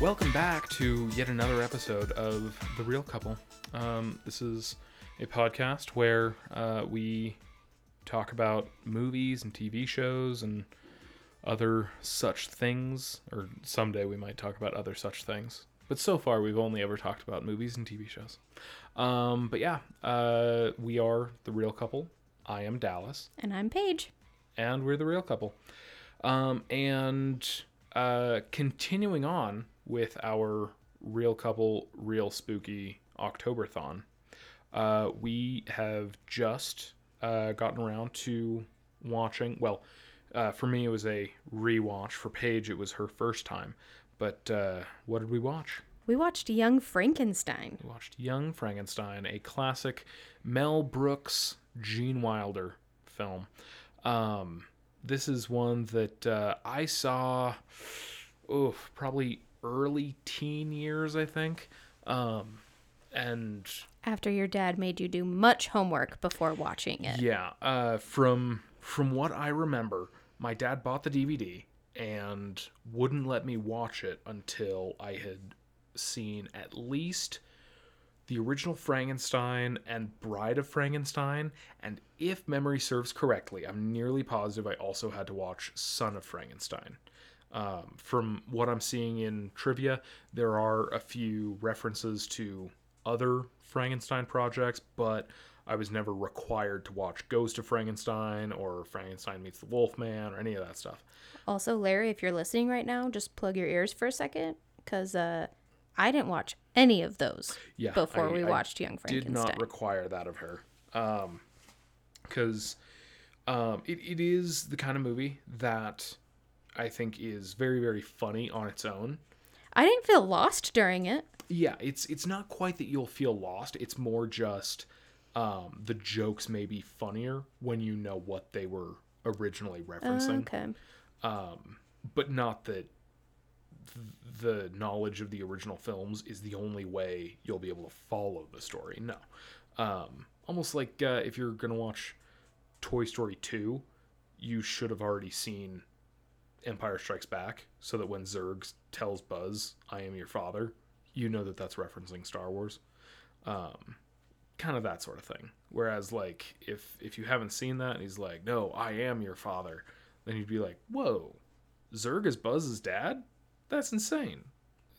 Welcome back to yet another episode of The Reel Couple. Um, this is a podcast where uh, we talk about movies and TV shows and other such things, or someday we might talk about other such things. But so far, we've only ever talked about movies and TV shows. Um, but yeah, uh, we are The Reel Couple. I am Dallas And I'm Paige. and we're the reel couple. Um, and uh, continuing on with our reel couple, real spooky Octoberthon, uh, we have just uh, gotten around to watching. Well, uh, for me, it was a rewatch. For Paige, it was her first time. But uh, what did we watch? We watched Young Frankenstein. We watched Young Frankenstein, a classic Mel Brooks, Gene Wilder film. Um, this is one that uh, I saw, oh, probably early teen years, I think. Um, and After your dad made you do much homework before watching it. yeah, uh, from from what I remember, my dad bought the DVD and wouldn't let me watch it until I had seen at least the original Frankenstein and Bride of Frankenstein, and if memory serves correctly, I'm nearly positive I also had to watch Son of Frankenstein. Um, from what I'm seeing in trivia, there are a few references to other Frankenstein projects, but I was never required to watch Ghost of Frankenstein or Frankenstein Meets the Wolfman or any of that stuff. Also, Larry, if you're listening right now, just plug your ears for a second because uh, I didn't watch any of those Yeah, before I- we I watched Young Frankenstein. I Did not require that of her because um, it, it is the kind of movie that i think is very very funny on its own I didn't feel lost during it. yeah it's it's not quite that you'll feel lost it's more just um, the jokes may be funnier when you know what they were originally referencing Okay. Um, but not that th- the knowledge of the original films is the only way you'll be able to follow the story. No. Um, almost like uh, if you're going to watch Toy Story 2, you should have already seen Empire Strikes Back so that when Zurg tells Buzz, I am your father, you know that that's referencing Star Wars. Um, kind of that sort of thing. Whereas, like, if if you haven't seen that and he's like, no, I am your father, then you'd be like, whoa, Zurg is Buzz's dad? That's insane.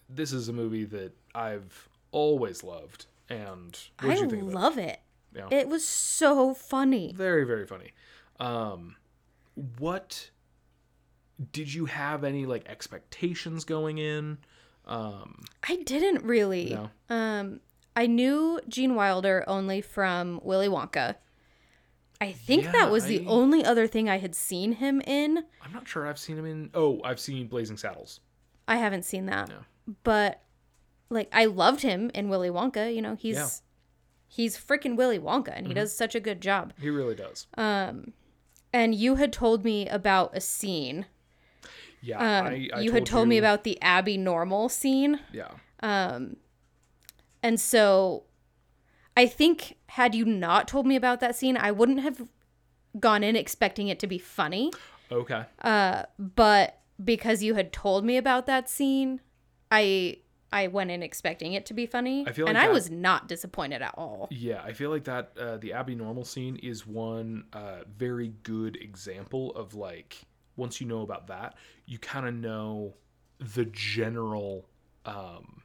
This is a movie that I've always loved. And what I did you think of it? love it. Yeah. It was so funny. Very, very funny. Um, what did you have any like expectations going in? Um, I didn't really. no. Um, I knew Gene Wilder only from Willy Wonka. I think Yeah, that was the I- only other thing I had seen him in. I'm not sure I've seen him in. Oh, I've seen Blazing Saddles. I haven't seen that. No. But like I loved him in Willy Wonka, you know, he's Yeah. he's freaking Willy Wonka and he does such a good job. He really does. Um and you had told me about a scene. Yeah, Um, I, I you had told me about the Abby Normal scene. Yeah, Um, And so I think had you not told me about that scene, I wouldn't have gone in expecting it to be funny. okay. Uh, But because you had told me about that scene, I I went in expecting it to be funny. I feel and like I was not disappointed at all. Yeah, I feel like that uh, the Abby Normal scene is one uh, very good example of like once you know about that, you kind of know the general um,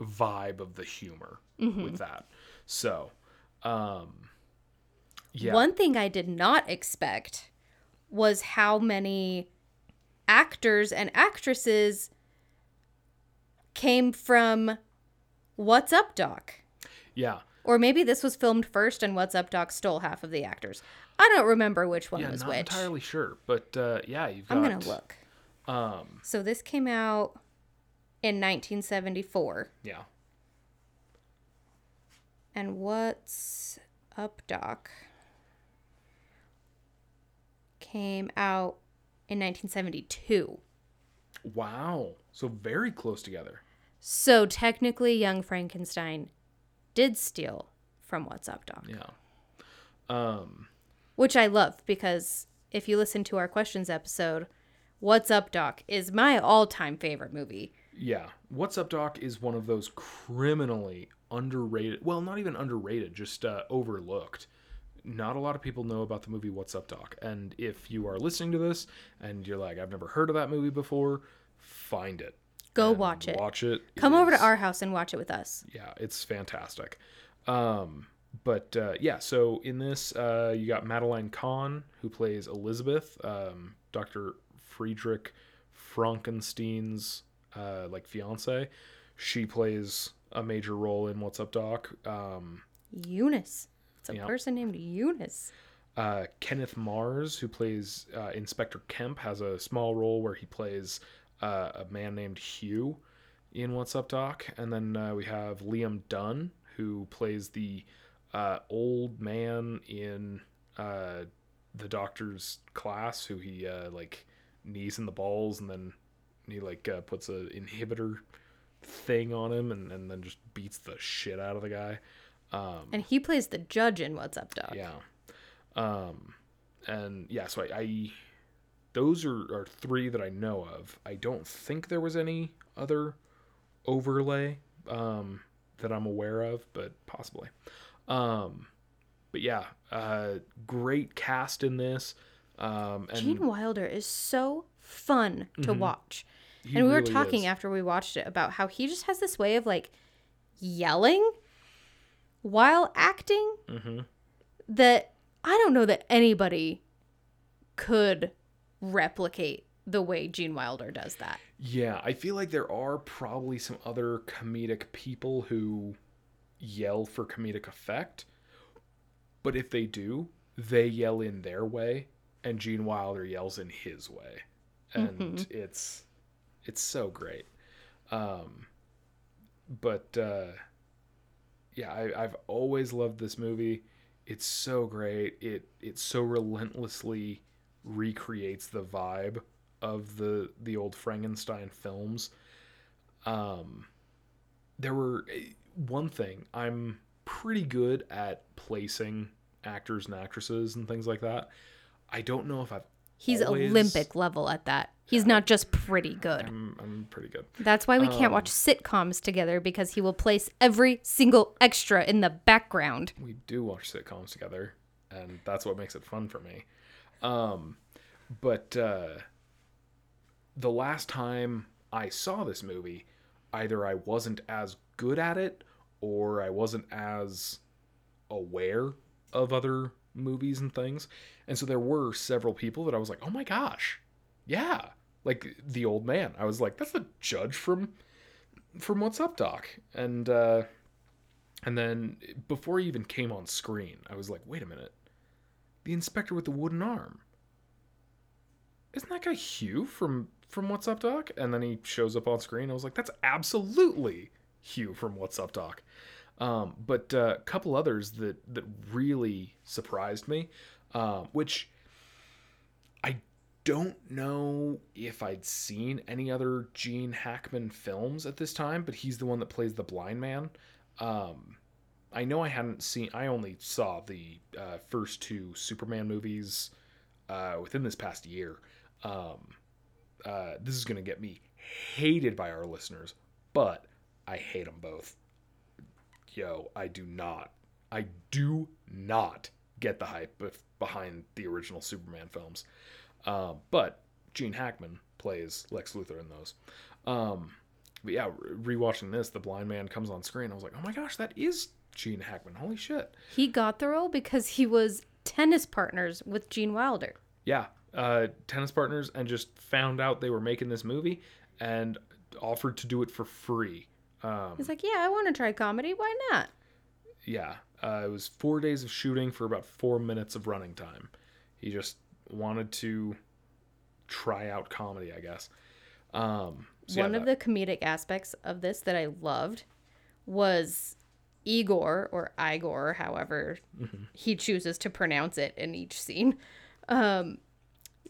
vibe of the humor Mm-hmm. with that. So, um, yeah, One thing I did not expect was how many actors and actresses came from What's Up Doc. yeah, Or maybe this was filmed first and What's Up Doc stole half of the actors. I don't remember which one yeah. was Not which. entirely sure, but uh, yeah, you've got. I'm going to look. Um, So this came out in 1974. yeah, And What's Up Doc came out in 1972. wow. So very close together. So technically, Young Frankenstein did steal from What's Up Doc, Yeah. Um, which I love because if you listen to our questions episode, What's Up Doc is my all time favorite movie. Yeah. What's Up Doc is one of those criminally underrated, well, not even underrated, just uh, overlooked. Not a lot of people know about the movie What's Up Doc. And if you are listening to this and you're like, I've never heard of that movie before, find it. Go watch it. Watch it. It Come over to our house and watch it with us. yeah, it's fantastic. Um, but uh, yeah, so in this, uh, you got Madeline Kahn who plays Elizabeth, um, Dr. Friedrich Frankenstein's uh, like fiance. She plays a major role in What's Up Doc. Um, Eunice. It's a Yeah. person named Eunice. uh, Kenneth Mars, who plays uh, Inspector Kemp, has a small role where he plays uh, a man named Hugh in What's Up Doc. And then uh, we have Liam Dunn, who plays the uh, old man in uh, the doctor's class, who he uh, like knees in the balls and then he like uh, puts a inhibitor thing on him and, and then just beats the shit out of the guy. Um, And he plays the judge in What's Up, Doc. yeah. Um, and yeah, so I, I those are, are three that I know of. I don't think there was any other overlay um, that I'm aware of, but possibly. Um, but yeah, uh, great cast in this. Um, and Gene Wilder is so fun to watch. he and we were talking is. after we watched it about how he just has this way of like yelling while acting Mhm. that I don't know that anybody could replicate the way Gene Wilder does that. Yeah, I feel like there are probably some other comedic people who yell for comedic effect. But if they do, they yell in their way and Gene Wilder yells in his way. And it's it's so great. Um but uh yeah, I, I've always loved this movie. It's so great. It it so relentlessly recreates the vibe of the the old Frankenstein films. Um, there were one thing I'm pretty good at placing actors and actresses and things like that. I don't know if I've He's always- Olympic level at that. He's not just pretty good. I'm I'm pretty good. That's why we can't watch sitcoms together because he will place every single extra in the background. we do watch sitcoms together and that's what makes it fun for me um but uh the last time i saw this movie either i wasn't as good at it or i wasn't as aware of other movies and things and so there were several people that i was like oh my gosh yeah like the old man i was like that's the judge from from what's up doc and uh and then before he even came on screen, I was like, wait a minute. The inspector with the wooden arm. Isn't that guy Hugh from from What's Up Doc? And then he shows up on screen. I was like, that's absolutely Hugh from What's Up Doc. Um, but uh, a couple others that that really surprised me, uh, which I don't know if I'd seen any other Gene Hackman films at this time, but he's the one that plays the blind man. Um, I know I hadn't seen. I only saw the uh, first two Superman movies uh, within this past year. Um, uh, this is gonna get me hated by our listeners, but I hate them both. Yo, I do not. I do not get the hype behind the original Superman films. Um, but Gene Hackman plays Lex Luthor in those. Um, but yeah, rewatching this, the blind man comes on screen. I was like, oh my gosh, that is Gene Hackman. Holy shit. He got the role because he was tennis partners with Gene Wilder. Yeah, uh, tennis partners, and just found out they were making this movie and offered to do it for free. Um, He's like, yeah, I want to try comedy. Why not? yeah, uh, it was four days of shooting for about four minutes of running time. He just wanted to try out comedy, I guess. Um, so One yeah, of that- the comedic aspects of this that I loved was Igor or Igor, however Mm-hmm. he chooses to pronounce it in each scene. Um,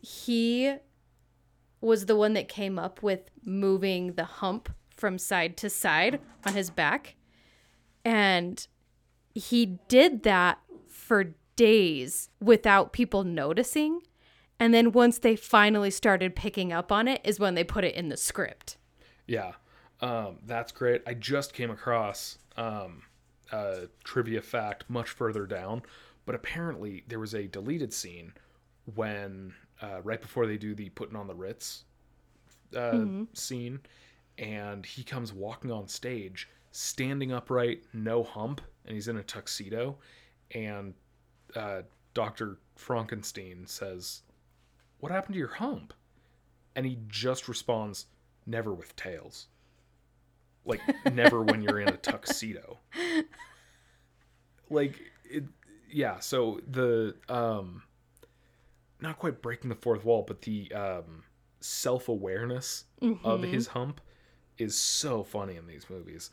he was the one that came up with moving the hump from side to side on his back. And he did that for days without people noticing. And then once they finally started picking up on it, is when they put it in the script. Yeah. Um, that's great. I just came across um, a trivia fact much further down, but apparently there was a deleted scene when uh, right before they do the putting on the Ritz uh, scene, and he comes walking on stage, standing upright, no hump, and he's in a tuxedo, and uh, Doctor Frankenstein says, "What happened to your hump?" And he just responds, "Never with tails." Like never when you're in a tuxedo. Like it, yeah. So the um, not quite breaking the fourth wall, but the um, self awareness of his hump is so funny in these movies.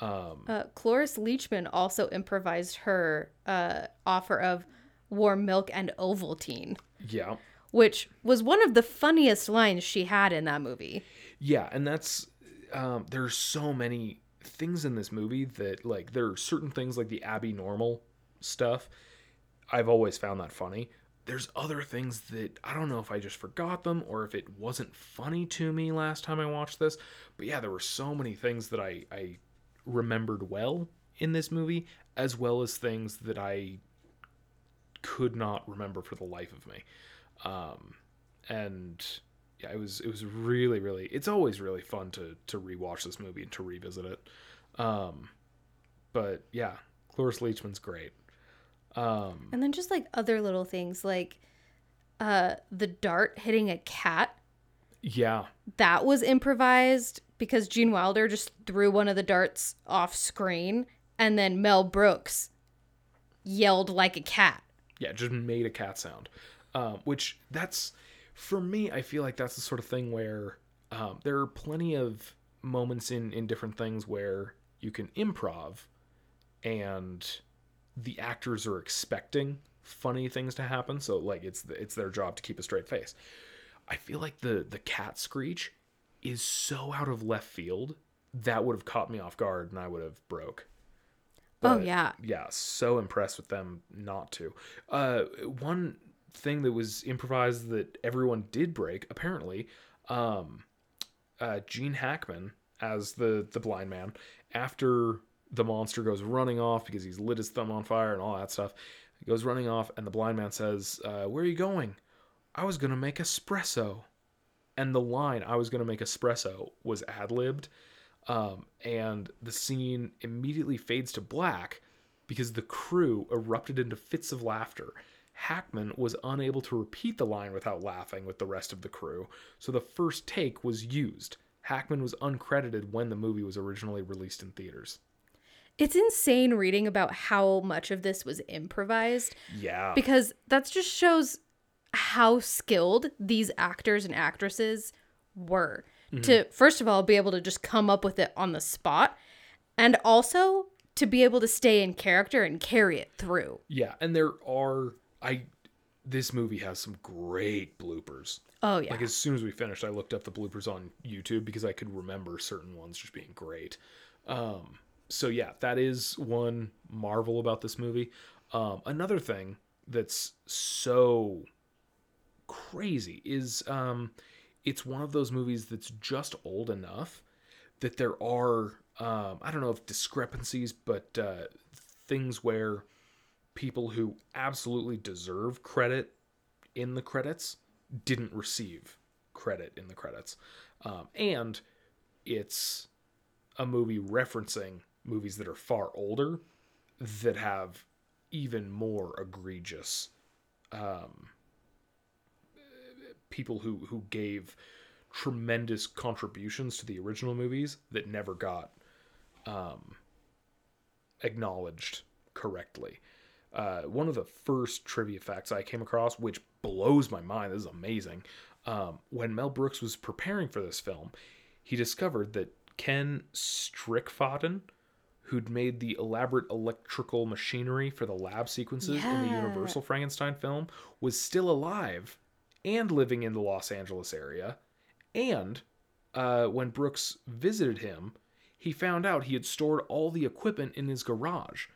Um, Uh, Cloris Leachman also improvised her uh, offer of warm milk and Ovaltine, yeah, which was one of the funniest lines she had in that movie. yeah, and that's um, there's so many things in this movie that like there are certain things like the Abby Normal stuff. I've always found that funny. There's other things that I don't know if I just forgot them or if it wasn't funny to me last time I watched this. But yeah, there were so many things that I, I remembered well in this movie, as well as things that I could not remember for the life of me. Um, and yeah, it was it was really really. It's always really fun to to rewatch this movie and to revisit it. Um, but yeah, Cloris Leachman's great. Um, And then just like other little things like uh, the dart hitting a cat. yeah, That was improvised because Gene Wilder just threw one of the darts off screen and then Mel Brooks yelled like a cat. yeah, just made a cat sound. Um, which that's for me. I feel like that's the sort of thing where um, there are plenty of moments in in different things where you can improv, and the actors are expecting funny things to happen. So like it's it's their job to keep a straight face. I feel like the the cat screech is so out of left field that would have caught me off guard and I would have broke. oh yeah. yeah, so impressed with them not to. Uh, one thing that was improvised that everyone did break apparently, um, uh, Gene Hackman as the the blind man after the monster goes running off because he's lit his thumb on fire and all that stuff. He goes running off, and the blind man says, uh, "Where are you going?" I was gonna make espresso, and the line "I was gonna make espresso" was ad libbed um, and the scene immediately fades to black because the crew erupted into fits of laughter. Hackman was unable to repeat the line without laughing with the rest of the crew, so the first take was used. Hackman was uncredited when the movie was originally released in theaters. It's insane reading about how much of this was improvised Yeah. because that just shows how skilled these actors and actresses were to first of all be able to just come up with it on the spot and also to be able to stay in character and carry it through. yeah, and there are I this movie has some great bloopers. Oh yeah. Like as soon as we finished, I looked up the bloopers on YouTube because I could remember certain ones just being great. Um, so yeah, that is one marvel about this movie. Um, another thing that's so crazy is um, it's one of those movies that's just old enough that there are um, I don't know if discrepancies, but uh, things where people who absolutely deserve credit in the credits didn't receive credit in the credits. Um, and it's a movie referencing movies that are far older that have even more egregious um, people who, who gave tremendous contributions to the original movies that never got um, acknowledged correctly. Uh, one of the first trivia facts I came across, which blows my mind, this is amazing. Um, when Mel Brooks was preparing for this film, he discovered that Ken Strickfaden, who'd made the elaborate electrical machinery for the lab sequences in the Universal Frankenstein film, was still alive and living in the Los Angeles area. And uh, when Brooks visited him, he found out he had stored all the equipment in his garage.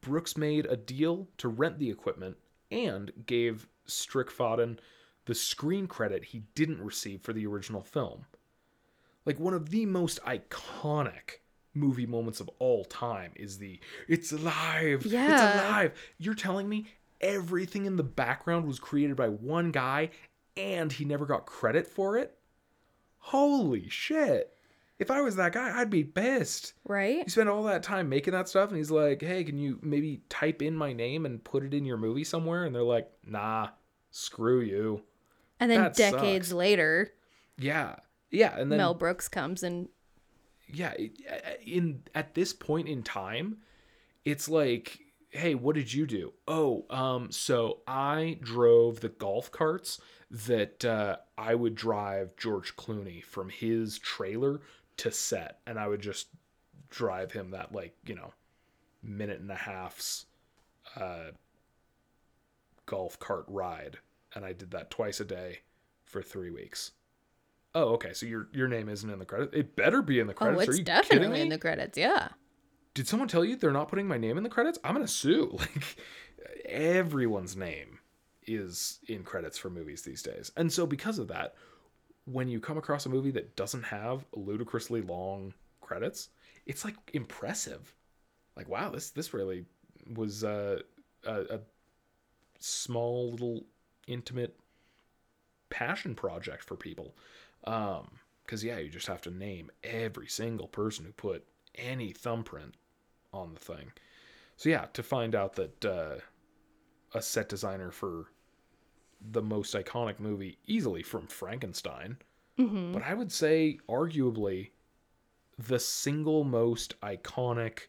Brooks made a deal to rent the equipment and gave Strickfaden the screen credit he didn't receive for the original film. Like one of the most iconic movie moments of all time is the it's alive. yeah. It's alive. You're telling me everything in the background was created by one guy and he never got credit for it? Holy shit. If I was that guy, I'd be pissed. Right? You spend all that time making that stuff, and he's like, "Hey, can you maybe type in my name and put it in your movie somewhere?" And they're like, "Nah, screw you." And then That decades sucks. later, Yeah, yeah, and then Mel Brooks comes and yeah, in at this point in time, it's like, "Hey, what did you do?" Oh, um, so I drove the golf carts that uh, I would drive George Clooney from his trailer to set, and I would just drive him that like you know minute and a half's uh, golf cart ride, and I did that twice a day for three weeks. Oh, okay. So your your name isn't in the credits. It better be in the oh, credits. Are it's definitely in the credits. Yeah. Did someone tell you they're not putting my name in the credits? I'm gonna sue. Like everyone's name is in credits for movies these days, and so because of that, when you come across a movie that doesn't have ludicrously long credits, it's like impressive. Like wow, this this really was uh, a, a small little intimate passion project for people. Um, because yeah, you just have to name every single person who put any thumbprint on the thing. So yeah, to find out that uh, a set designer for the most iconic movie, easily from Frankenstein, Mm-hmm. but I would say arguably the single most iconic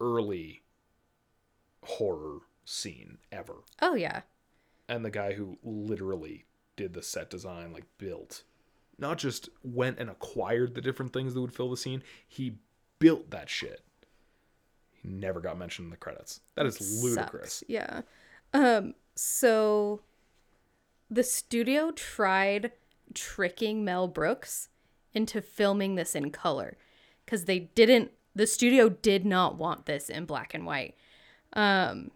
early horror scene ever Oh yeah. and the guy who literally did the set design like built not just went and acquired the different things that would fill the scene he built that shit he never got mentioned in the credits that is ludicrous Sucks. Yeah. Um so the studio tried tricking Mel Brooks into filming this in color cuz they didn't the studio did not want this in black and white. Um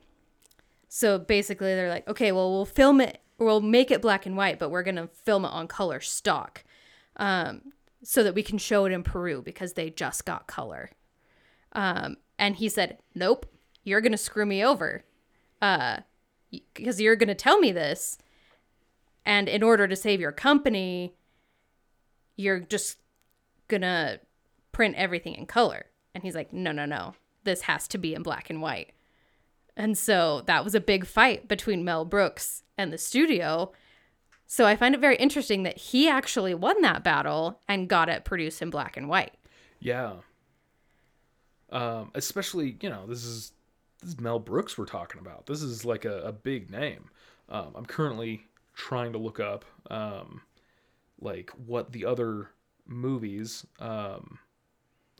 so basically they're like, "Okay, well we'll film it we'll make it black and white, but we're to film it on color stock." Um so that we can show it in Peru because they just got color. Um, and he said, "Nope, you're gonna screw me over, uh, because you're gonna tell me this, and in order to save your company, you're just gonna print everything in color." And he's like, "No, no, no, this has to be in black and white." And so that was a big fight between Mel Brooks and the studio. So I find it very interesting that he actually won that battle and got it produced in black and white. yeah um especially you know this is this is mel brooks we're talking about this is like a, a big name um i'm currently trying to look up um like what the other movies um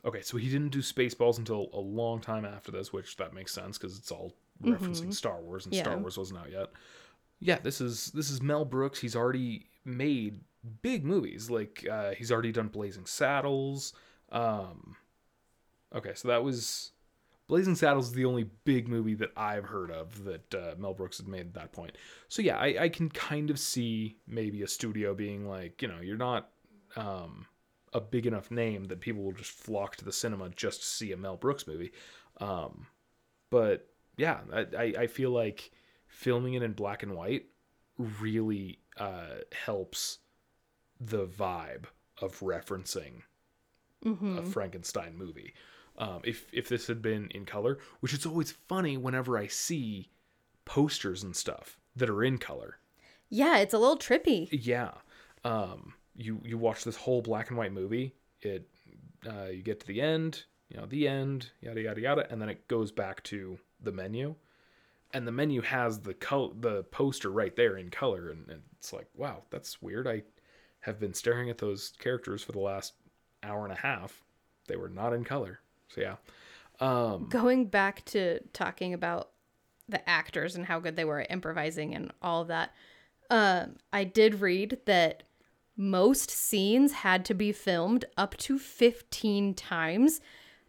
okay so he didn't do spaceballs until a long time after this which that makes sense because it's all referencing star wars and star wars wasn't out yet. Yeah this is this is mel brooks. He's already made big movies. Like uh he's already done blazing saddles. Um okay so that was blazing saddles is the only big movie that i've heard of that uh, mel brooks had made at that point. So yeah I, I can kind of see maybe a studio being like you know you're not um a big enough name that people will just flock to the cinema just to see a mel brooks movie. Um but yeah i i, feel like filming it in black and white really uh helps the vibe of referencing a Frankenstein movie. Um, if if this had been in color, which it's always funny whenever I see posters and stuff that are in color. Yeah, it's a little trippy. Yeah, um, you you watch this whole black and white movie. It uh, you get to the end, you know, the end, yada yada yada, and then it goes back to the menu, and the menu has the col- the poster right there in color, and, and it's like, wow, that's weird. I have been staring at those characters for the last hour and a half. They were not in color, so yeah. Um, Going back to talking about the actors and how good they were at improvising and all of that, um, I did read that most scenes had to be filmed up to 15 times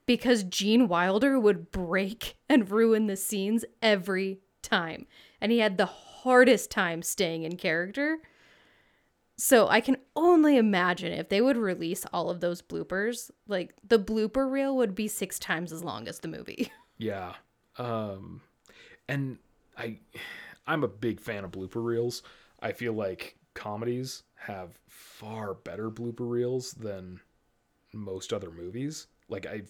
because Gene Wilder would break and ruin the scenes every time. And he had the hardest time staying in character. So I can only imagine if they would release all of those bloopers, like the blooper reel would be six times as long as the movie. Yeah. Um and I I'm a big fan of blooper reels. I feel like comedies have far better blooper reels than most other movies. Like I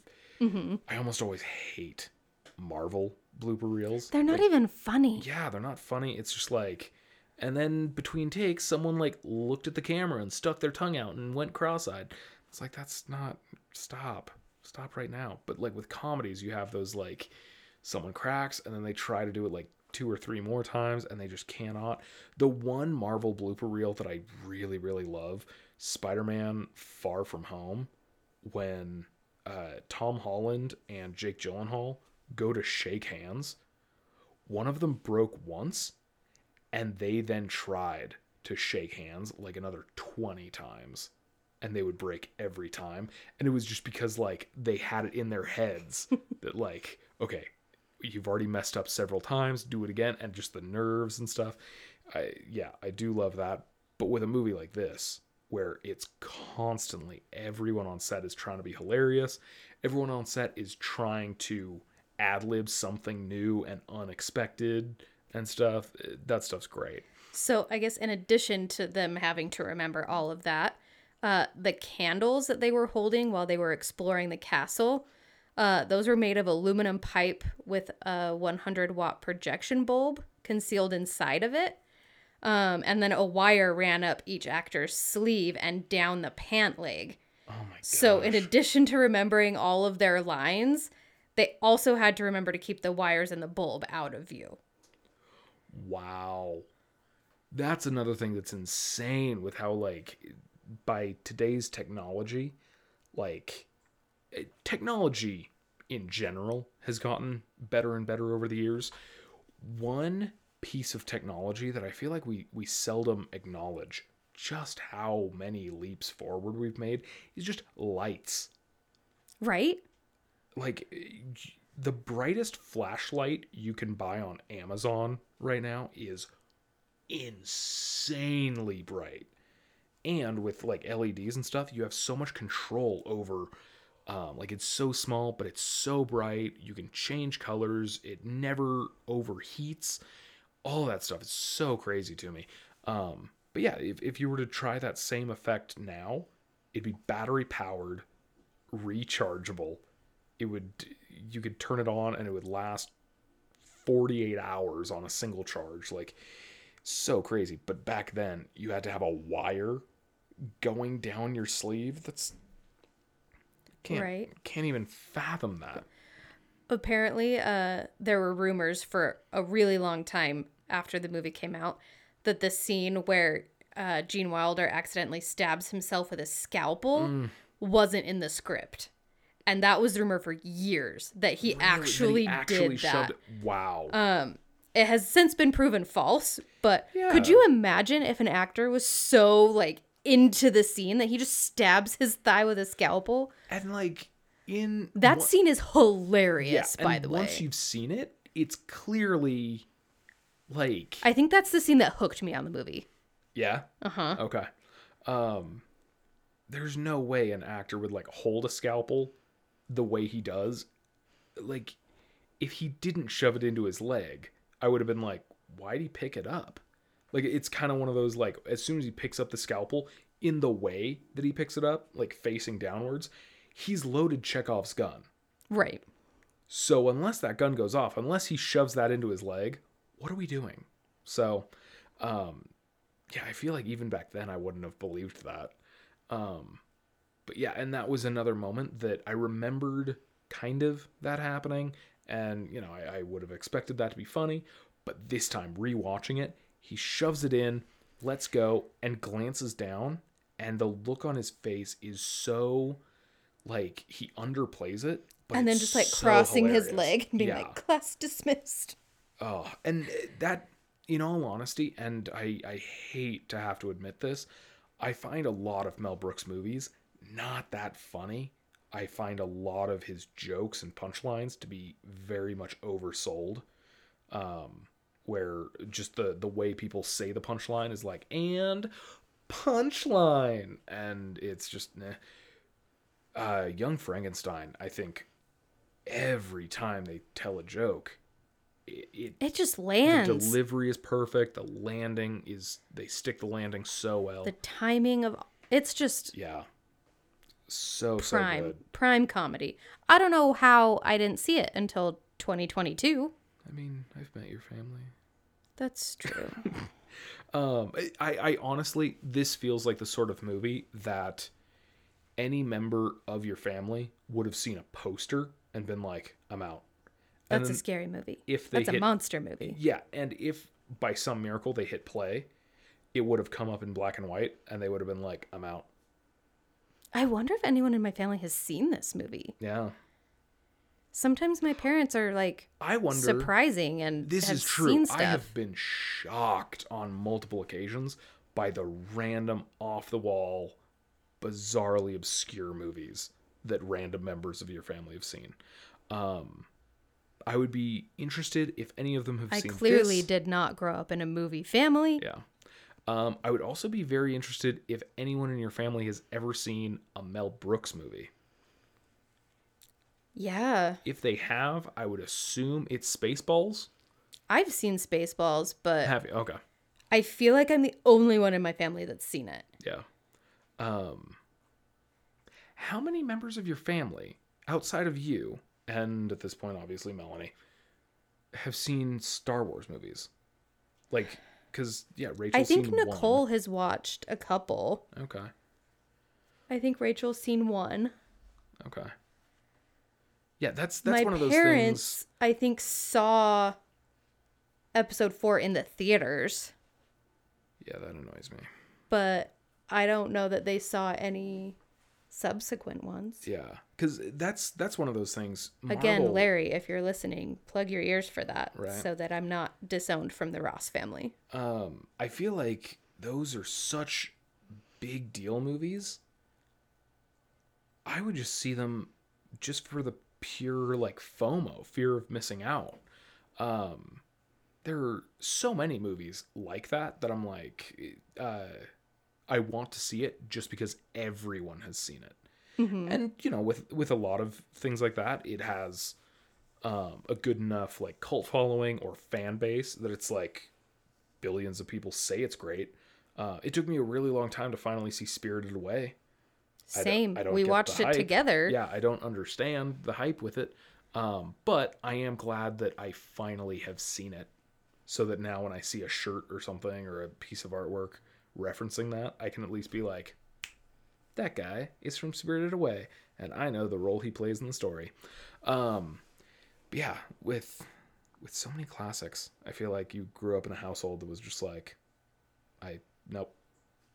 Mm-hmm. I almost always hate Marvel blooper reels. They're not even funny. yeah, they're not funny. It's just like, and then between takes, someone like looked at the camera and stuck their tongue out and went cross-eyed. It's like that's not. Stop, stop right now. But like with comedies, you have those like, someone cracks and then they try to do it like two or three more times and they just cannot. The one Marvel blooper reel that I really really love, Spider-Man: Far From Home, when uh, Tom Holland and Jake Gyllenhaal go to shake hands. One of them broke once and they then tried to shake hands like another 20 times and they would break every time. And it was just because like they had it in their heads that like okay you've already messed up several times do it again and just the nerves and stuff. I yeah i do love that but with a movie like this where it's constantly everyone on set is trying to be hilarious everyone on set is trying to ad lib something new and unexpected and stuff. That stuff's great. So I guess in addition to them having to remember all of that, uh, the candles that they were holding while they were exploring the castle, uh, those were made of aluminum pipe with a 100 watt projection bulb concealed inside of it. Um, and then a wire ran up each actor's sleeve and down the pant leg. Oh my god. So, in addition to remembering all of their lines, they also had to remember to keep the wires and the bulb out of view. wow. That's another thing that's insane with how like by today's technology, like eh, technology in general has gotten better and better over the years. One piece of technology that I feel like we we seldom acknowledge just how many leaps forward we've made is just lights. Right? like the brightest flashlight you can buy on Amazon right now is insanely bright. And with like LEDs and stuff, you have so much control over um, like it's so small, but it's so bright. You can change colors. It never overheats. All that stuff. Is so crazy to me. Um, but yeah, if, if you were to try that same effect now, it'd be battery powered, rechargeable, it would you could turn it on and it would last 48 hours on a single charge. Like so crazy. But back then you had to have a wire going down your sleeve that's can't Right. can't even fathom that. Apparently, uh, there were rumors for a really long time after the movie came out that the scene where uh, Gene Wilder accidentally stabs himself with a scalpel wasn't in the script. And that was rumor for years that he actually, That he did that. it- wow Um, it has since been proven false, but could you imagine if an actor was so like into the scene that he just stabs his thigh with a scalpel? and like in That one- scene is hilarious, and by the way. once you've seen it it's clearly like I think that's the scene that hooked me on the movie. Yeah. Uh huh. Okay. Um there's no way an actor would like hold a scalpel the way he does. Like if he didn't shove it into his leg, I would have been like, why'd he pick it up? Like it's kind of one of those like as soon as he picks up the scalpel in the way that he picks it up, like facing downwards, he's loaded Chekhov's gun. Right. So unless that gun goes off, unless he shoves that into his leg, what are we doing? So, um, yeah, I feel like even back then I wouldn't have believed that. Um, but yeah, and that was another moment that I remembered kind of that happening, and you know I, I would have expected that to be funny, but this time rewatching it, he shoves it in, lets go, and glances down, and the look on his face is so like he underplays it. But and then just like so crossing his leg and being Yeah. like, class dismissed. Oh, and that, in all honesty, and I, I hate to have to admit this, I find a lot of Mel Brooks movies not that funny. I find a lot of his jokes and punchlines to be very much oversold. Um, where just the the way people say the punchline is like and punchline, and it's just. Uh, Young Frankenstein, I think every time they tell a joke, it, it It just lands. the delivery is perfect. The landing is they stick the landing so well. the timing of it's just yeah, so so prime good. prime comedy. I don't know how I didn't see it until 2022. I mean, I've met your family. That's true. Um, I, I honestly, this feels like the sort of movie that any member of your family would have seen a poster and been like, "I'm out." That's a scary movie. if they That's a monster movie. Yeah, and if by some miracle they hit play, it would have come up in black and white, and they would have been like, "I'm out." I wonder if anyone in my family has seen this movie. Yeah, Sometimes my parents are like I wonder. surprising and this is true. I have been shocked on multiple occasions by the random off the wall, bizarrely obscure movies that random members of your family have seen. Um, I would be interested if any of them have I seen clearly this. did not grow up in a movie family. Yeah. Um, I would also be very interested if anyone in your family has ever seen a Mel Brooks movie. Yeah. If they have, I would assume it's Spaceballs. I've seen Spaceballs, but Have you? Okay. I feel like I'm the only one in my family that's seen it. Yeah. Um how many members of your family outside of you and at this point obviously Melanie have seen Star Wars movies? Like cuz yeah, Rachel's I think Nicole has watched a couple. Okay. I think Rachel's seen one. Okay. Yeah, that's that's my one of those parents, things. I think, saw episode four in the theaters, Yeah, that annoys me. but I don't know that they saw any subsequent ones. Yeah, cuz that's that's one of those things. Again, Larry, if you're listening, plug your ears for that Right. so that I'm not disowned from the Ross family. um I feel like those are such big deal movies. I would just see them just for the pure like FOMO, fear of missing out. Um there are so many movies like that that I'm like uh I want to see it just because everyone has seen it. And you know, with with a lot of things like that, it has um, a good enough like cult following or fan base that it's like billions of people say it's great. Uh, it took me a really long time to finally see Spirited Away. I don't- Same. I don't we watched it hype. together. Yeah, I don't understand the hype with it, um, but I am glad that I finally have seen it, so that now when I see a shirt or something or a piece of artwork referencing that, I can at least be like, that guy is from Spirited Away, and I know the role he plays in the story. Um, but yeah, with with so many classics, I feel like you grew up in a household that was just like, I nope,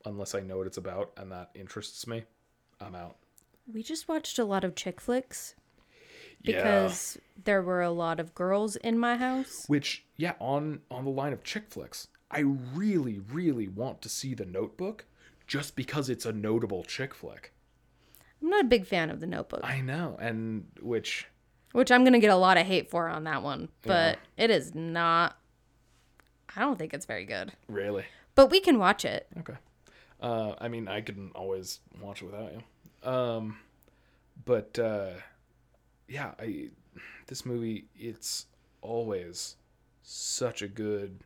unless I know what it's about and that interests me, I'm out. We just watched a lot of chick flicks Yeah. because there were a lot of girls in my house. Which, yeah, on on the line of chick flicks, I really, really want to see the Notebook, just because it's a notable chick flick. I'm not a big fan of the notebook, I know, and which, which I'm going to get a lot of hate for on that one, but it is not. I don't think it's very good. really, But we can watch it. okay. Uh, I mean, I can always watch it without you. Um, but uh, yeah, I this movie, it's always such a good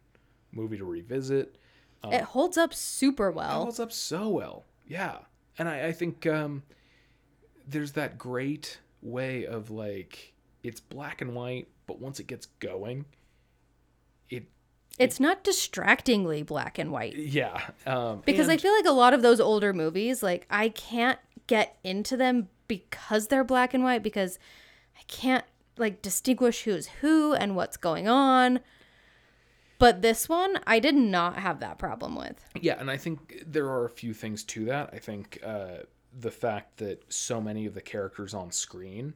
movie to revisit. It holds up super It well. holds up so well. Yeah. And I, I think um, there's that great way of like, it's black and white, but once it gets going, it, It's not distractingly black and white. yeah. Um, Because I feel like a lot of those older movies, like I can't get into them because they're black and white because I can't like distinguish who's who and what's going on. But this one, I did not have that problem with. Yeah, and I think there are a few things to that. I think uh, the fact that so many of the characters on screen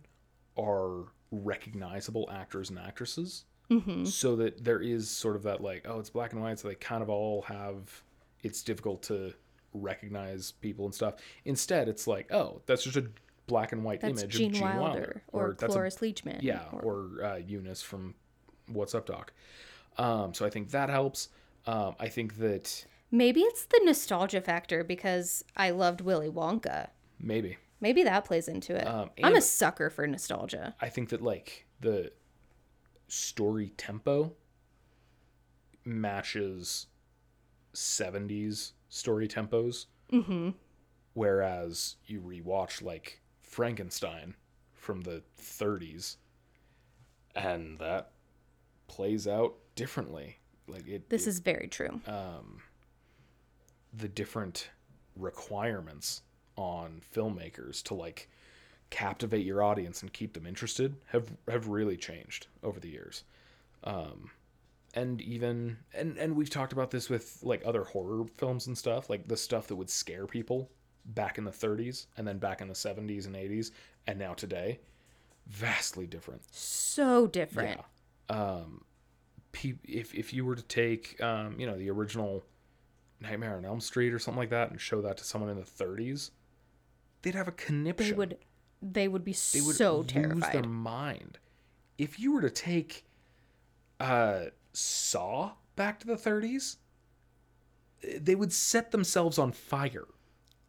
are recognizable actors and actresses, mm-hmm. so that there is sort of that like, oh, it's black and white, so they kind of all have. It's difficult to recognize people and stuff. Instead, it's like, oh, that's just a black and white That's image Gene, of Gene Wilder, Wilder, or, a Cloris Leachman. yeah, or- or uh, Eunice from What's Up Doc. Um, so I think that helps. Um, I think that Maybe it's the nostalgia factor because I loved Willy Wonka. Maybe. Maybe that plays into it. Um, I'm a sucker for nostalgia. I think that like the story tempo matches 70s story tempos. Mm-hmm. Whereas you rewatch like Frankenstein from the 30s and that plays out differently. Like it, This is very true. the different requirements on filmmakers to like captivate your audience and keep them interested have have really changed over the years um and even and and we've talked about this with like other horror films and stuff like the stuff that would scare people back in the 30s and then back in the 70s and 80s and now today vastly different so different. pe- if if you were to take um, you know the original Nightmare on Elm Street or something like that and show that to someone in the 30s, they'd have a conniption. They would they would be They would so lose terrified. their mind. If you were to take uh, Saw back to the 30s, eh, they would set themselves on fire.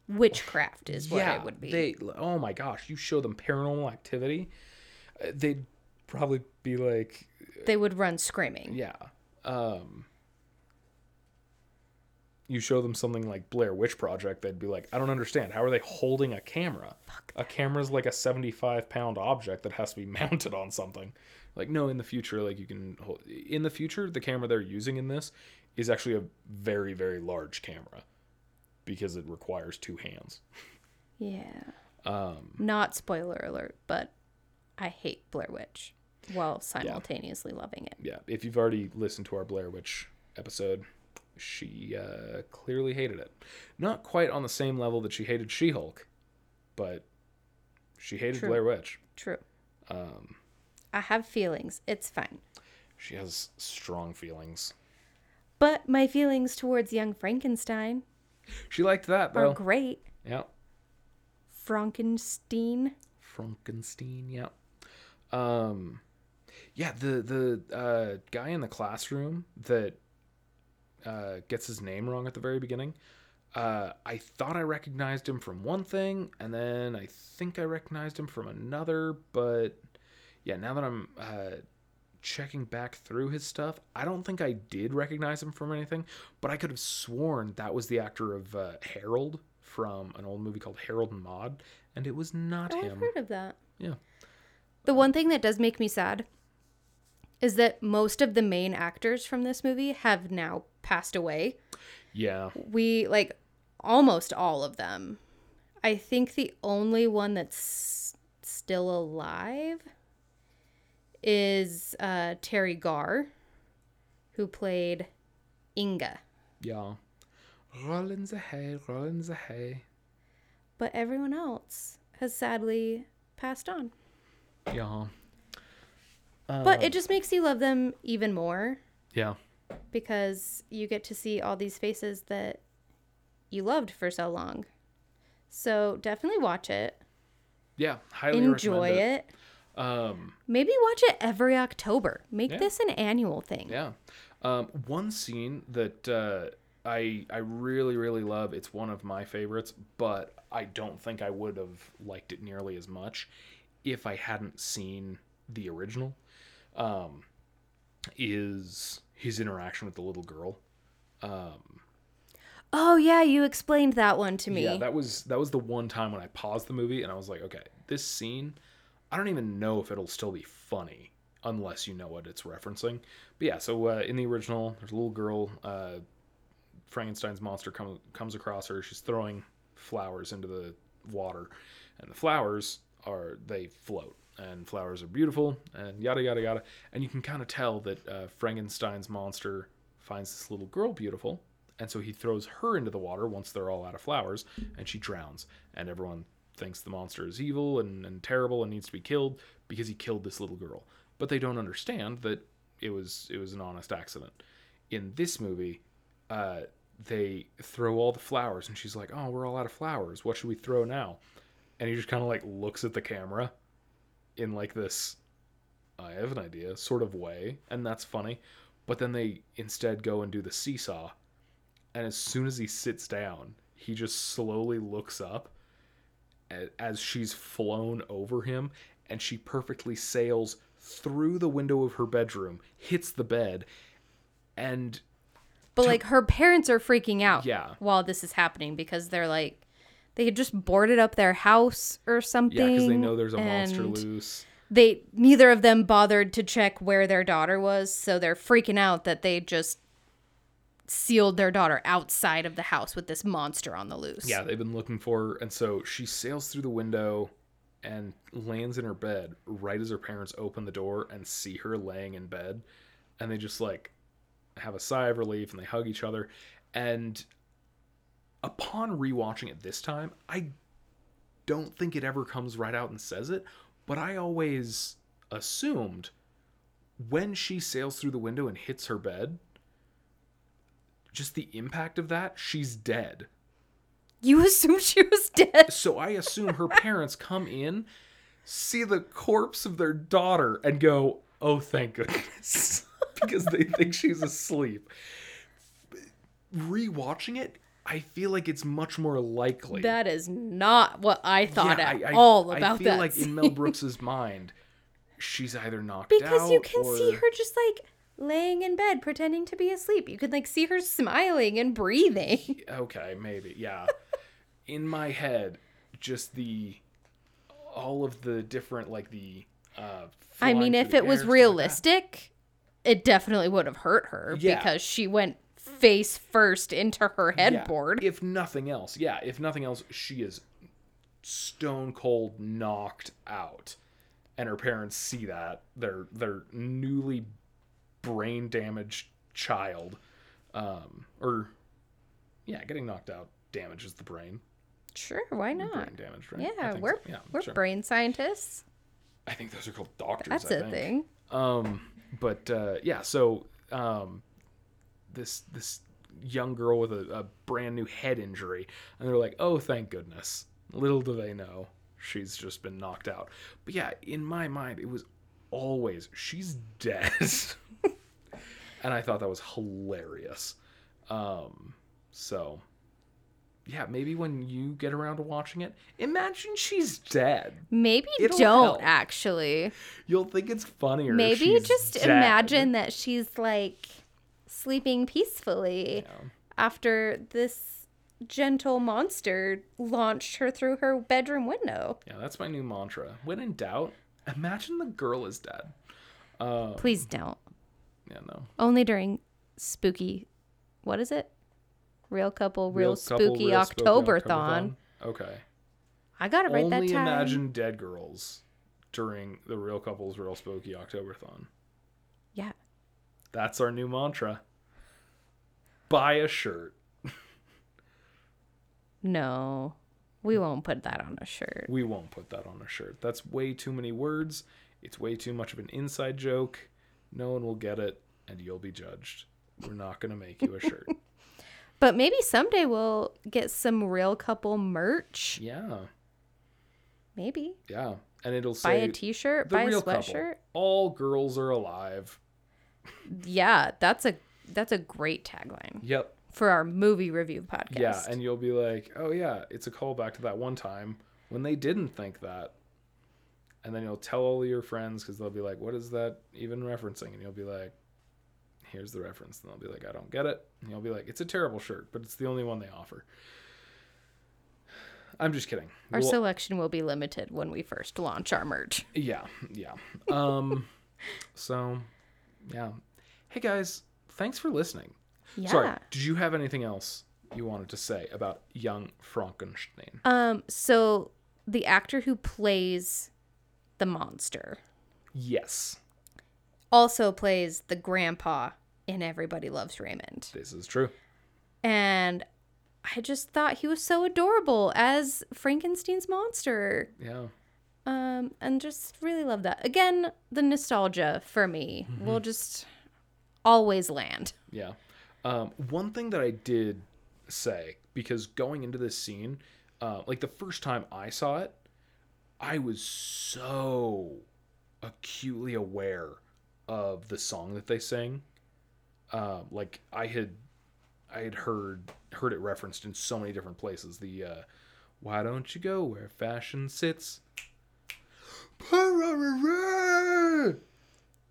Witchcraft is what it would be. They oh my gosh, you show them paranormal activity, uh, they'd probably be like, they would run screaming. Yeah. Um you show them something like Blair Witch Project, they'd be like, I don't understand. How are they holding a camera? a camera's like a 75 pound object that has to be mounted on something. Like, no, in the future, like you can hold. In the future, the camera they're using in this is actually a very, very large camera because it requires two hands. Yeah. Um, Not spoiler alert, but I hate Blair Witch while simultaneously loving it. yeah, if you've already listened to our Blair Witch episode, she uh, clearly hated it. Not quite on the same level that she hated She Hulk, but she hated True. Blair Witch. True. Um, I have feelings. It's fine. she has strong feelings. But my feelings towards young Frankenstein She liked that are great. Yeah, Frankenstein. Frankenstein. Yeah. Um, yeah. The the uh, guy in the classroom that uh, gets his name wrong at the very beginning. Uh, I thought I recognized him from one thing, and then I think I recognized him from another. But yeah, now that I'm uh, checking back through his stuff, I don't think I did recognize him from anything. But I could have sworn that was the actor of uh, Harold from an old movie called Harold and Maude, and it was not Oh, I've heard of that. Yeah. The one thing that does make me sad is that most of the main actors from this movie have now passed away. Yeah. We like almost all of them. I think the only one that's still alive is uh, Teri Garr, who played Inga. Yeah. Rollins ahead, Rollins hay. But everyone else has sadly passed on. Yeah. But it just makes you love them even more Yeah. because you get to see all these faces that you loved for so long. So definitely watch it. Yeah. Highly Enjoy recommend it. it. Um, Maybe watch it every October. Make Yeah. this an annual thing. yeah. Um, one scene that uh, I I really really love. It's one of my favorites, but I don't think I would have liked it nearly as much if I hadn't seen the original. Um, is his interaction with the little girl. Um, Oh yeah, you explained that one to me. Yeah, that was that was the one time when I paused the movie and I was like, okay, this scene, I don't even know if it'll still be funny unless you know what it's referencing. But yeah, so uh, in the original, there's a little girl. Uh, Frankenstein's monster comes comes across her. She's throwing flowers into the water, and the flowers are they float, and flowers are beautiful, and yada yada yada. And you can kind of tell that uh, Frankenstein's monster finds this little girl beautiful, and so he throws her into the water once they're all out of flowers, and she drowns, and everyone thinks the monster is evil and, and terrible and needs to be killed because he killed this little girl. But they don't understand that it was it was an honest accident. In this movie, uh, they throw all the flowers, and she's like, "Oh, we're all out of flowers. What should we throw now?" And he just kind of like looks at the camera in like this uh, I have an idea sort of way, and that's funny. But then they instead go and do the seesaw, and as soon as he sits down, he just slowly looks up as she's flown over him and she perfectly sails through the window of her bedroom, hits the bed, and But like her parents are freaking out Yeah. while this is happening because they're like they had just boarded up their house or something. yeah, because they know there's a monster loose. They neither of them bothered to check where their daughter was, so they're freaking out that they just sealed their daughter outside of the house with this monster on the loose. Yeah, they've been looking for her, and so she sails through the window and lands in her bed right as her parents open the door and see her laying in bed, and they just like have a sigh of relief and they hug each other. And upon rewatching it this time, I don't think it ever comes right out and says it, but I always assumed when she sails through the window and hits her bed, just the impact of that, she's dead. You assume she was dead. So I assume her parents come in, see the corpse of their daughter, and go, "Oh, thank goodness," because they think she's asleep. Rewatching it, I feel like it's much more likely. That is not what I thought Yeah, at I- I- all I about feel that. like in Mel Brooks's mind, she's either knocked because out because you can see her just like laying in bed pretending to be asleep. You could like see her smiling and breathing. okay maybe yeah in my head just the all of the different like the uh I mean, if it was stuff like realistic, it definitely would have hurt her Yeah. because she went face first into her Yeah, headboard. if nothing else yeah if nothing else she is stone cold knocked out and her parents see that their their newly brain damaged child um or yeah getting knocked out damages the brain Sure, why not? brain damage right Yeah, we're so. yeah we're sure. brain scientists. I think those are called doctors. That's I a think. thing. Um, but uh, yeah, so um, this this young girl with a, a brand new head injury, and they're like, "Oh, thank goodness." Little do they know, she's just been knocked out. But yeah, in my mind, it was always she's dead, and I thought that was hilarious. Um, so yeah, maybe when you get around to watching it, imagine she's dead. Maybe It'll don't help. actually. You'll think it's funnier. if Maybe just dead. imagine that she's like sleeping peacefully Yeah. after this gentle monster launched her through her bedroom window. Yeah, that's my new mantra. When in doubt, imagine the girl is dead. Uh, Please don't. yeah, no. Only during spooky what is it? Reel couple, real, couple, spooky real October Octoberthon. thon. Okay. I got it right Only that time. Only imagine dead girls during the reel couples, real spooky Octoberthon. Yeah. That's our new mantra. Buy a shirt. No. We won't put that on a shirt. We won't put that on a shirt. That's way too many words. It's way too much of an inside joke. No one will get it, and you'll be judged. We're not going to make you a shirt. But maybe someday we'll get some reel couple merch. yeah. Maybe. Yeah. And it'll Buy say a t-shirt, the buy a reel couple. sweatshirt. All girls are alive. Yeah, that's a that's a great tagline Yep. for our movie review podcast. Yeah, and you'll be like, "Oh yeah, it's a callback to that one time when they didn't think that." And then you'll tell all your friends because they'll be like, "What is that even referencing?" And you'll be like, "Here's the reference." And they'll be like, "I don't get it." And you'll be like, "It's a terrible shirt, but it's the only one they offer." I'm just kidding. our We'll- selection will be limited when we first launch our merch. Yeah, yeah. Um, so, yeah. Hey guys, thanks for listening. Yeah. Sorry, did you have anything else you wanted to say about young Frankenstein? Um so the actor who plays the monster yes, also plays the grandpa in Everybody Loves Raymond. this is true. And I just thought he was so adorable as Frankenstein's monster. Yeah, Um, and just really love that. Again, the nostalgia for me will just always land. yeah. Um, one thing that I did say because going into this scene, uh, like the first time I saw it, I was so acutely aware of the song that they sing. Uh, like I had I had heard heard it referenced in so many different places. The uh, why don't you go where fashion sits?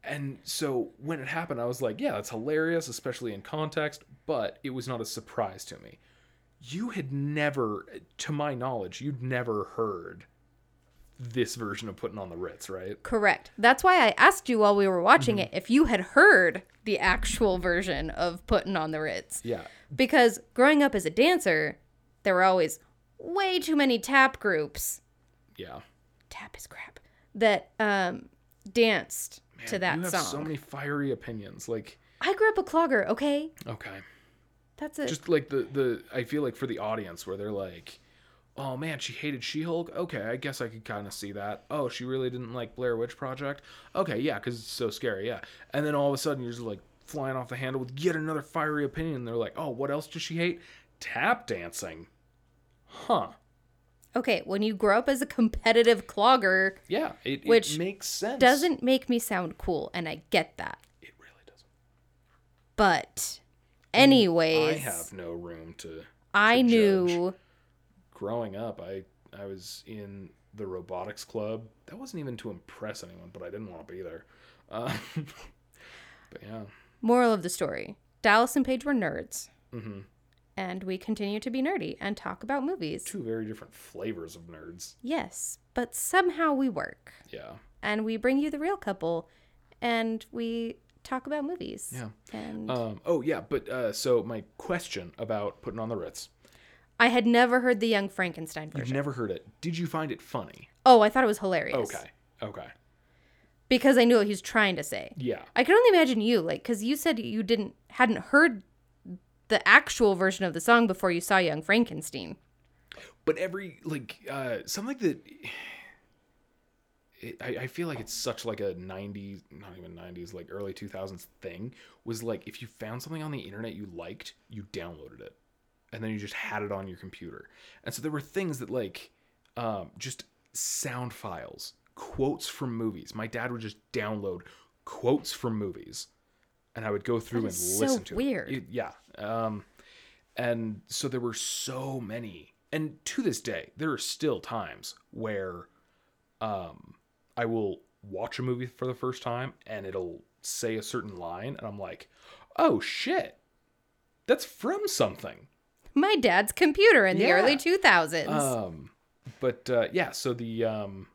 And so when it happened, I was like, yeah, that's hilarious, especially in context, but it was not a surprise to me. You had never, to my knowledge, you'd never heard this version of Putting on the Ritz, right? Correct. That's why I asked you while we were watching mm-hmm. it if you had heard the actual version of Putting on the Ritz. Yeah. Because growing up as a dancer, there were always way too many tap groups. Yeah. Tap is crap. That um, danced to Man, that you have song. so many fiery opinions. Like, I grew up a clogger, okay? okay. That's it. just like the the I feel like for the audience where they're like, oh man, she hated She-Hulk. Okay, I guess I could kind of see that. Oh, she really didn't like Blair Witch Project. Okay, yeah, because it's so scary. Yeah, and then all of a sudden you're just like flying off the handle with yet another fiery opinion. They're like, oh, what else does she hate? Tap dancing. Huh. Okay, when you grow up as a competitive clogger, Yeah, it, Which it makes sense. doesn't make me sound cool, and I get that. it really doesn't? But, anyways, I have no room to. I to knew. growing up, I I was in the robotics club. That wasn't even to impress anyone, but I didn't want to be there. Uh, but yeah, Moral of the story Dallas and Paige were nerds. hmm And we continue to be nerdy and talk about movies. two very different flavors of nerds. Yes, but somehow we work. Yeah, And we bring you the reel couple and we talk about movies. yeah. And Um. Oh yeah, but uh, so my question about putting on the Ritz. I had never heard the Young Frankenstein version. You've never heard it. Did you find it funny? oh, I thought it was hilarious. Okay. Okay. Because I knew what he was trying to say. Yeah. I can only imagine you, like, because you said you didn't hadn't heard the actual version of the song before you saw Young Frankenstein. but every like uh something that it, I, I feel like it's such like a 90s not even 90s like early 2000s thing was like if you found something on the internet you liked you downloaded it and then you just had it on your computer and so there were things that like um just sound files quotes from movies my dad would just download quotes from movies and i would go through and so listen to it. weird. It- yeah um and so there were so many and to this day there are still times where um i will watch a movie for the first time and it'll say a certain line and i'm like oh shit that's from something My dad's computer in the Yeah. early 2000s. um but uh yeah so the um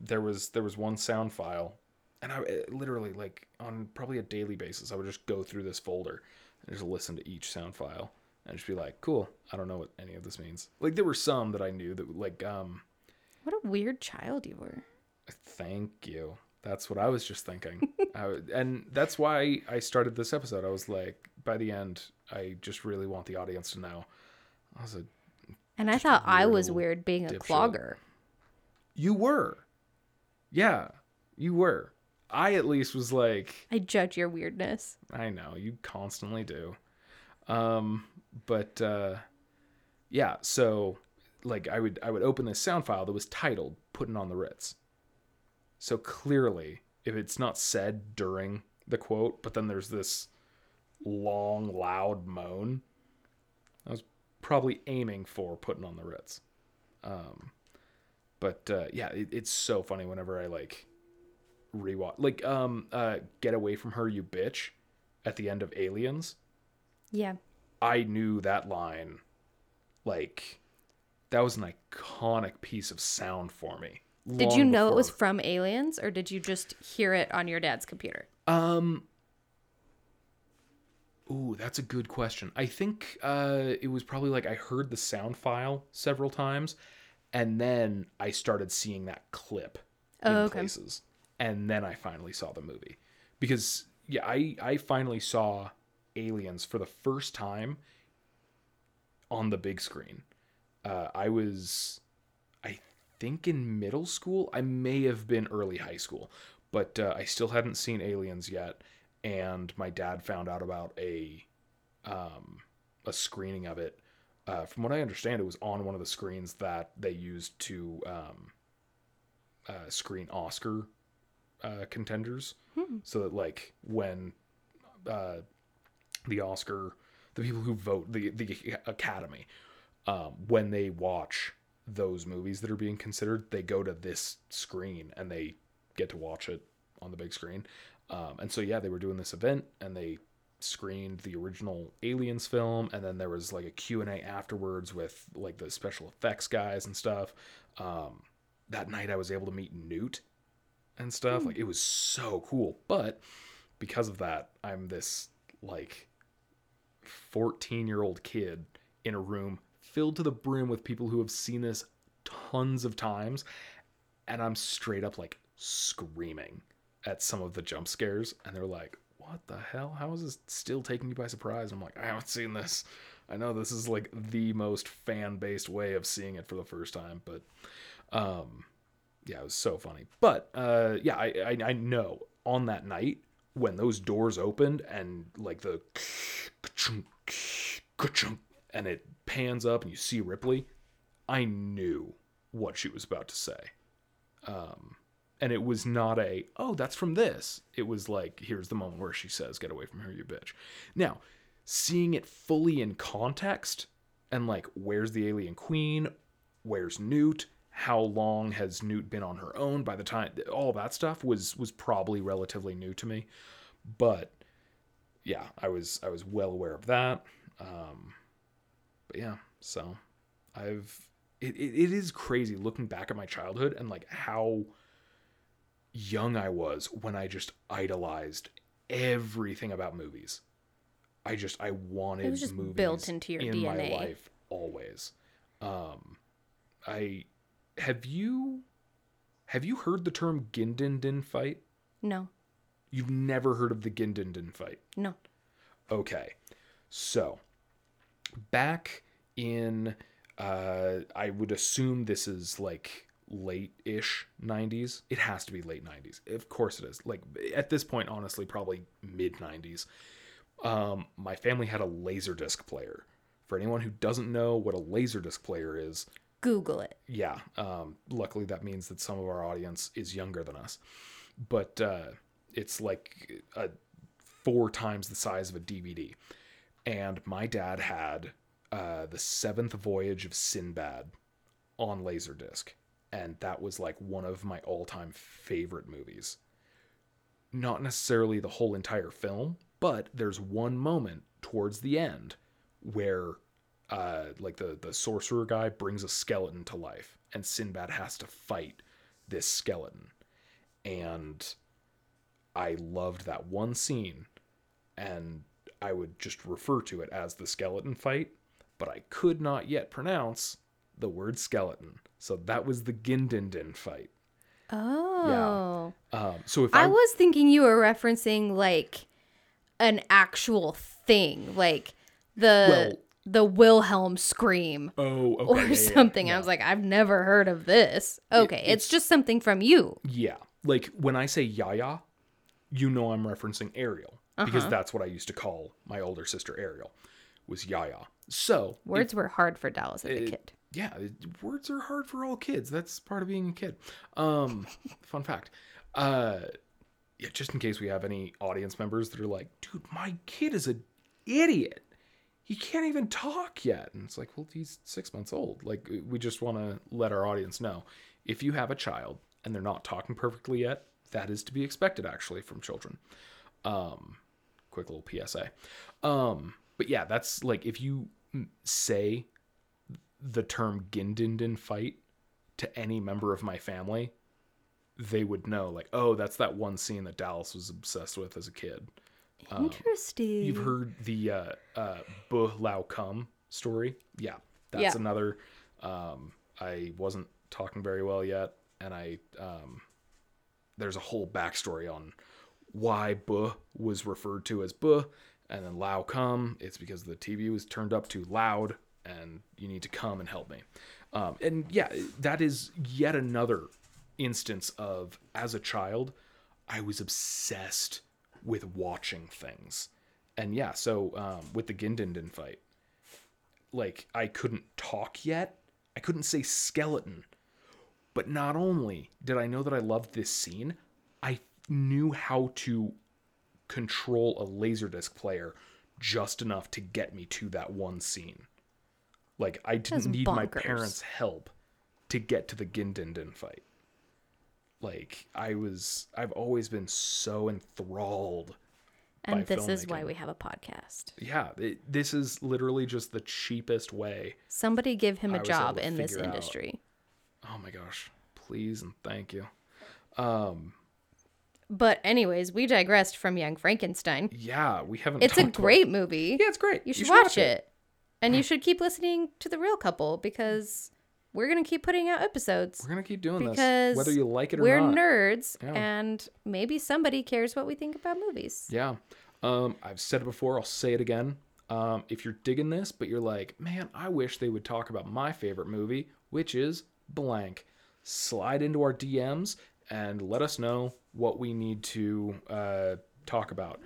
there was there was one sound file and i literally like on probably a daily basis i would just go through this folder and just listen to each sound file and just be like cool i don't know what any of this means. Like there were some that i knew that like um what a weird child you were. thank you. That's what i was just thinking. I, and that's why i started this episode. I was like by the end i just really want the audience to know. I was a And I thought I was weird being a dipshit. clogger. you were. Yeah you were i at least was like I judge your weirdness. I know you constantly do. Um, but uh, yeah, so like I would I would open this sound file that was titled "Putting on the Ritz." So clearly, if it's not said during the quote, but then there's this long, loud moan, I was probably aiming for "Putting on the Ritz." Um, but uh, yeah, it, it's so funny whenever I like rewatch like um uh get away from her you bitch at the end of aliens Yeah. i knew that line like that was an iconic piece of sound for me Did you know it was from Aliens or did you just hear it on your dad's computer? um Ooh, that's a good question. I think uh, it was probably like I heard the sound file several times, and then I started seeing that clip in Oh, okay. places, and then I finally saw the movie because yeah, I I finally saw Aliens for the first time on the big screen. Uh, I was, I think, in middle school. I may have been early high school, but uh, I still hadn't seen Aliens yet. And my dad found out about a, um, a screening of it. Uh, from what I understand, it was on one of the screens that they used to um, uh, screen Oscar uh, contenders, so that like when uh, the Oscar the people who vote the the Academy um, when they watch those movies that are being considered, they go to this screen and they get to watch it on the big screen. Um, and so yeah, they were doing this event and they screened the original Aliens film, and then there was like a Q and A afterwards with like the special effects guys and stuff. Um, that night, I was able to meet Newt and stuff. Like it was so cool, but because of that, I'm this like 14 year old kid in a room filled to the brim with people who have seen this tons of times, and I'm straight up like screaming at some of the jump scares, and they're like, "What the hell? How is this still taking you by surprise?" I'm like, "I haven't seen this. I know this is like the most fan based way of seeing it for the first time, but um, yeah, it was so funny. But uh, yeah, I, I I know on that night when those doors opened and like the and it pans up and you see Ripley, I knew what she was about to say. Um, and it was not a, oh, that's from this. It was like, here's the moment where she says, get away from her, you bitch. Now, seeing it fully in context and like, where's the alien queen? Where's Newt? How long has Newt been on her own by the time all that stuff was was probably relatively new to me. But yeah, I was I was well aware of that. Um, but yeah, so I've it, it, it is crazy looking back at my childhood and like how young I was when I just idolized everything about movies. I just I wanted It was just movies built into your in DNA. my life always. Um, I have you have you heard the term Gindindin fight? No, You've never heard of the Gindindin fight? no. Okay. So, back in, uh, I would assume this is like late ish 90s. It has to be late 90s. Of course it is. Like, at this point, honestly, probably mid 90s. Um, my family had a Laserdisc player. For anyone who doesn't know what a Laserdisc player is, Google it. yeah um, luckily that means that some of our audience is younger than us but uh, it's like a four times the size of a dvd and my dad had uh, the seventh voyage of sinbad on laserdisc and that was like one of my all-time favorite movies not necessarily the whole entire film but there's one moment towards the end where uh, like the the sorcerer guy brings a skeleton to life, and Sinbad has to fight this skeleton. And I loved that one scene, and I would just refer to it as the skeleton fight, but I could not yet pronounce the word skeleton. So that was the Gindindin fight. Oh. Um, so if I, I was thinking you were referencing like an actual thing, like the Well- the Wilhelm scream oh okay, or yeah, yeah, yeah, something. yeah. I was like, I've never heard of this. Okay, it's, it's- just something from you. Yeah. Like when I say Yaya, you know I'm referencing Ariel because Uh-huh. that's what I used to call my older sister Ariel was Yaya. So, Words were hard for Dallas as a kid. yeah, words are hard for all kids. That's part of being a kid. Um fun fact. Uh yeah, just in case we have any audience members that are like, "Dude, my kid is an idiot. He can't even talk yet." And it's like, "Well, he's 6 months old." Like we just want to let our audience know if you have a child and they're not talking perfectly yet, that is to be expected actually from children. Um quick little PSA. Um but yeah, that's like if you say the term Gindindin fight to any member of my family, they would know like, oh, that's that one scene that Dallas was obsessed with as a kid. Interesting. Um, You've heard the uh uh Buh Lao Cum story? Yeah. That's Yeah. another um I wasn't talking very well yet and I um there's a whole backstory on why Buh was referred to as Buh and then Lao Cum. It's because the TV was turned up too loud and you need to come and help me. Um, and yeah, that is yet another instance of as a child, I was obsessed with watching things. And yeah, so um, with the Gindindin fight, like I couldn't talk yet. I couldn't say skeleton. But not only did I know that I loved this scene, I knew how to control a laserdisc player just enough to get me to that one scene. Like I didn't That's need my parents' help to get to the Gindindin fight. Like I was I've always been so enthralled And by this is why we have a podcast. yeah, it, this is literally just the cheapest way. Somebody give him a job in this figure out- industry. Oh my gosh, please and thank you. Um, But anyways, we digressed from Young Frankenstein. yeah, we haven't. It's a talked about- great movie. Yeah, it's great. You should, watch, it. And you should keep listening to The Reel Couple because we're going to keep putting out episodes. We're gonna keep doing Because this, whether you like it or not. We're nerds Yeah. and maybe somebody cares what we think about movies. Yeah. Um, I've said it before. I'll say it again. Um, if you're digging this, but you're like, man, I wish they would talk about my favorite movie, which is blank. Slide into our DMs and let us know what we need to uh, talk about.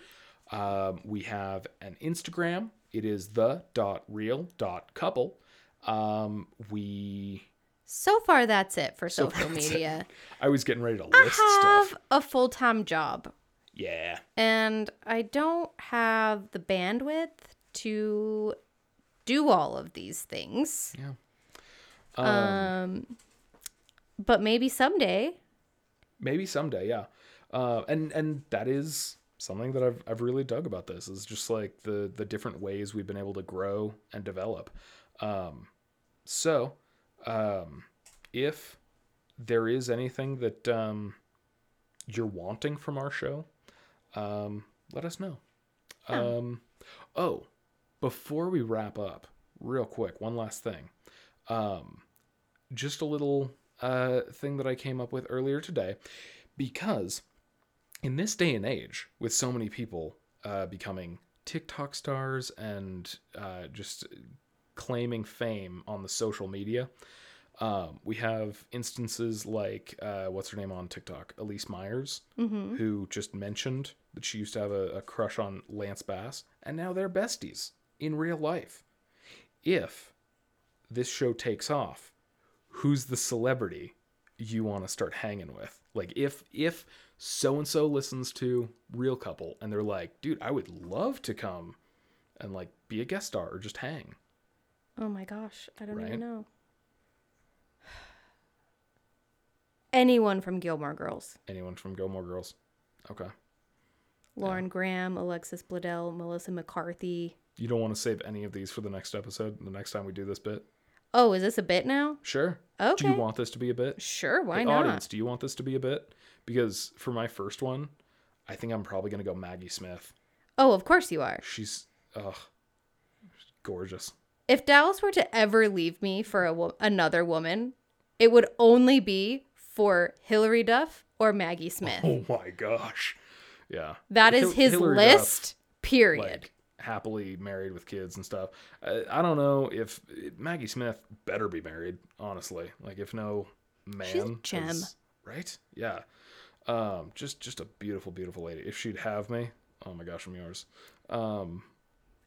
Um, we have an Instagram. It is the dot reel dot couple. Um, we. So far, that's it for So social far, that's it. media. I was getting ready to I list have stuff. a full time job Yeah. and I don't have the bandwidth to do all of these things. Yeah. Um, but maybe someday. maybe someday yeah uh, and and that is something that I've, I've really dug about this is just like the the different ways we've been able to grow and develop um, so um, if there is anything that um, you're wanting from our show um, let us know. Um, oh before we wrap up real quick one last thing. Um, just a little uh, thing that I came up with earlier today, because in this day and age, with so many people uh, becoming TikTok stars and uh, just claiming fame on the social media, um, we have instances like uh, what's her name on TikTok, Elyse Myers, who just mentioned that she used to have a, a crush on Lance Bass, and now they're besties in real life. If this show takes off, who's the celebrity you want to start hanging with? Like if if so and so listens to Reel Couple and they're like, dude, I would love to come and like be a guest star or just hang. Oh my gosh, I don't Right? even know. Anyone from Gilmore Girls. Anyone from Gilmore Girls? Okay. Lauren Graham, Alexis Bledel, Melissa McCarthy. You don't want to save any of these for the next episode, the next time we do this bit? Oh, is this a bit now? Sure. Okay. Do you want this to be a bit? Sure, why not? Audience, do you want this to be a bit? Because for my first one, I think I'm probably gonna go Maggie Smith. Oh, of course you are. She's ugh, gorgeous. If Dallas were to ever leave me for a wo- another woman, it would only be for Hilary Duff or Maggie Smith. Oh my gosh. Yeah. that is Hil- his Hilary Duff, list, period. like happily married with kids and stuff. I, I don't know if Maggie Smith better be married, honestly. Like if no man She's a gem. is- right? Yeah. Um just just a beautiful beautiful lady. If she'd have me, oh my gosh, I'm yours. Um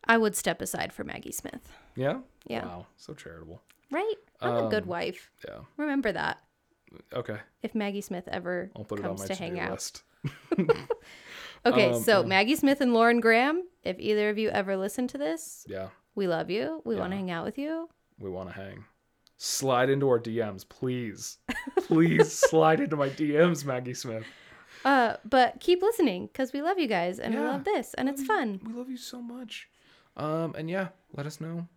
I would step aside for Maggie Smith. Yeah? Yeah. Wow, so charitable. Right? I'm a good Um, wife. Yeah. Remember that. Okay. If Maggie Smith ever I'll put it on comes to hang out. list. Okay, Um, so yeah. Maggie Smith and Lauren Graham, if either of you ever listen to this, Yeah. we love you. We want to hang out with you. we want to hang. Slide into our DMs, please. Please slide into my DMs, Maggie Smith. Uh, but keep listening because we love you guys and we love this and it's fun. We love you so much. Um, and yeah, let us know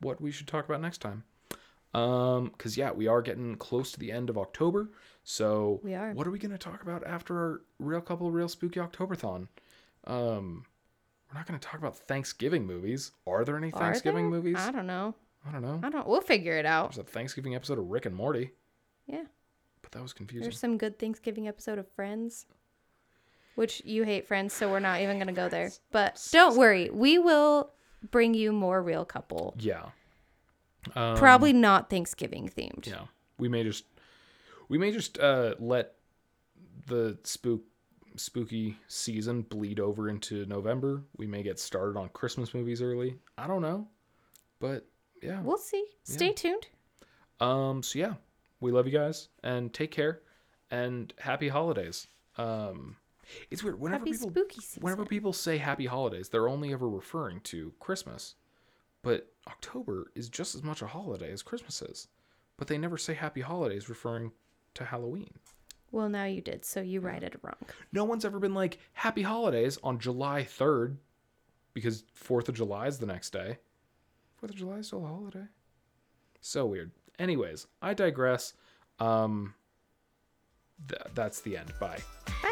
what we should talk about next time. Um, cause yeah, we are getting close to the end of October. So We are. What are we gonna talk about after our reel couple real spooky Octoberthon? Um, we're not gonna talk about Thanksgiving movies. Are there any Thanksgiving there? movies? I don't know. I don't know. I don't. We'll figure it out. There's a Thanksgiving episode of Rick and Morty, Yeah. but that was confusing. There's some good Thanksgiving episode of Friends, which you hate Friends, so we're not even gonna go there. But don't worry, we will bring you more reel couple. Yeah. Um, Probably not Thanksgiving themed. Yeah. We may just we may just uh let the spook spooky season bleed over into November. We may get started on Christmas movies early. I don't know. But yeah. We'll see. Stay Yeah. tuned. Um so yeah. We love you guys and take care and happy holidays. Um It's weird. Whenever Happy people spooky season. whenever people say happy holidays, they're only ever referring to Christmas. But October is just as much a holiday as Christmas is. But they never say happy holidays referring to Halloween. Well, now you did, so you righted it wrong. No one's ever been like happy holidays on July 3rd because 4th of July is the next day. 4th of July is still a holiday. So weird. Anyways, I digress. Um th- that's the end. Bye. Bye.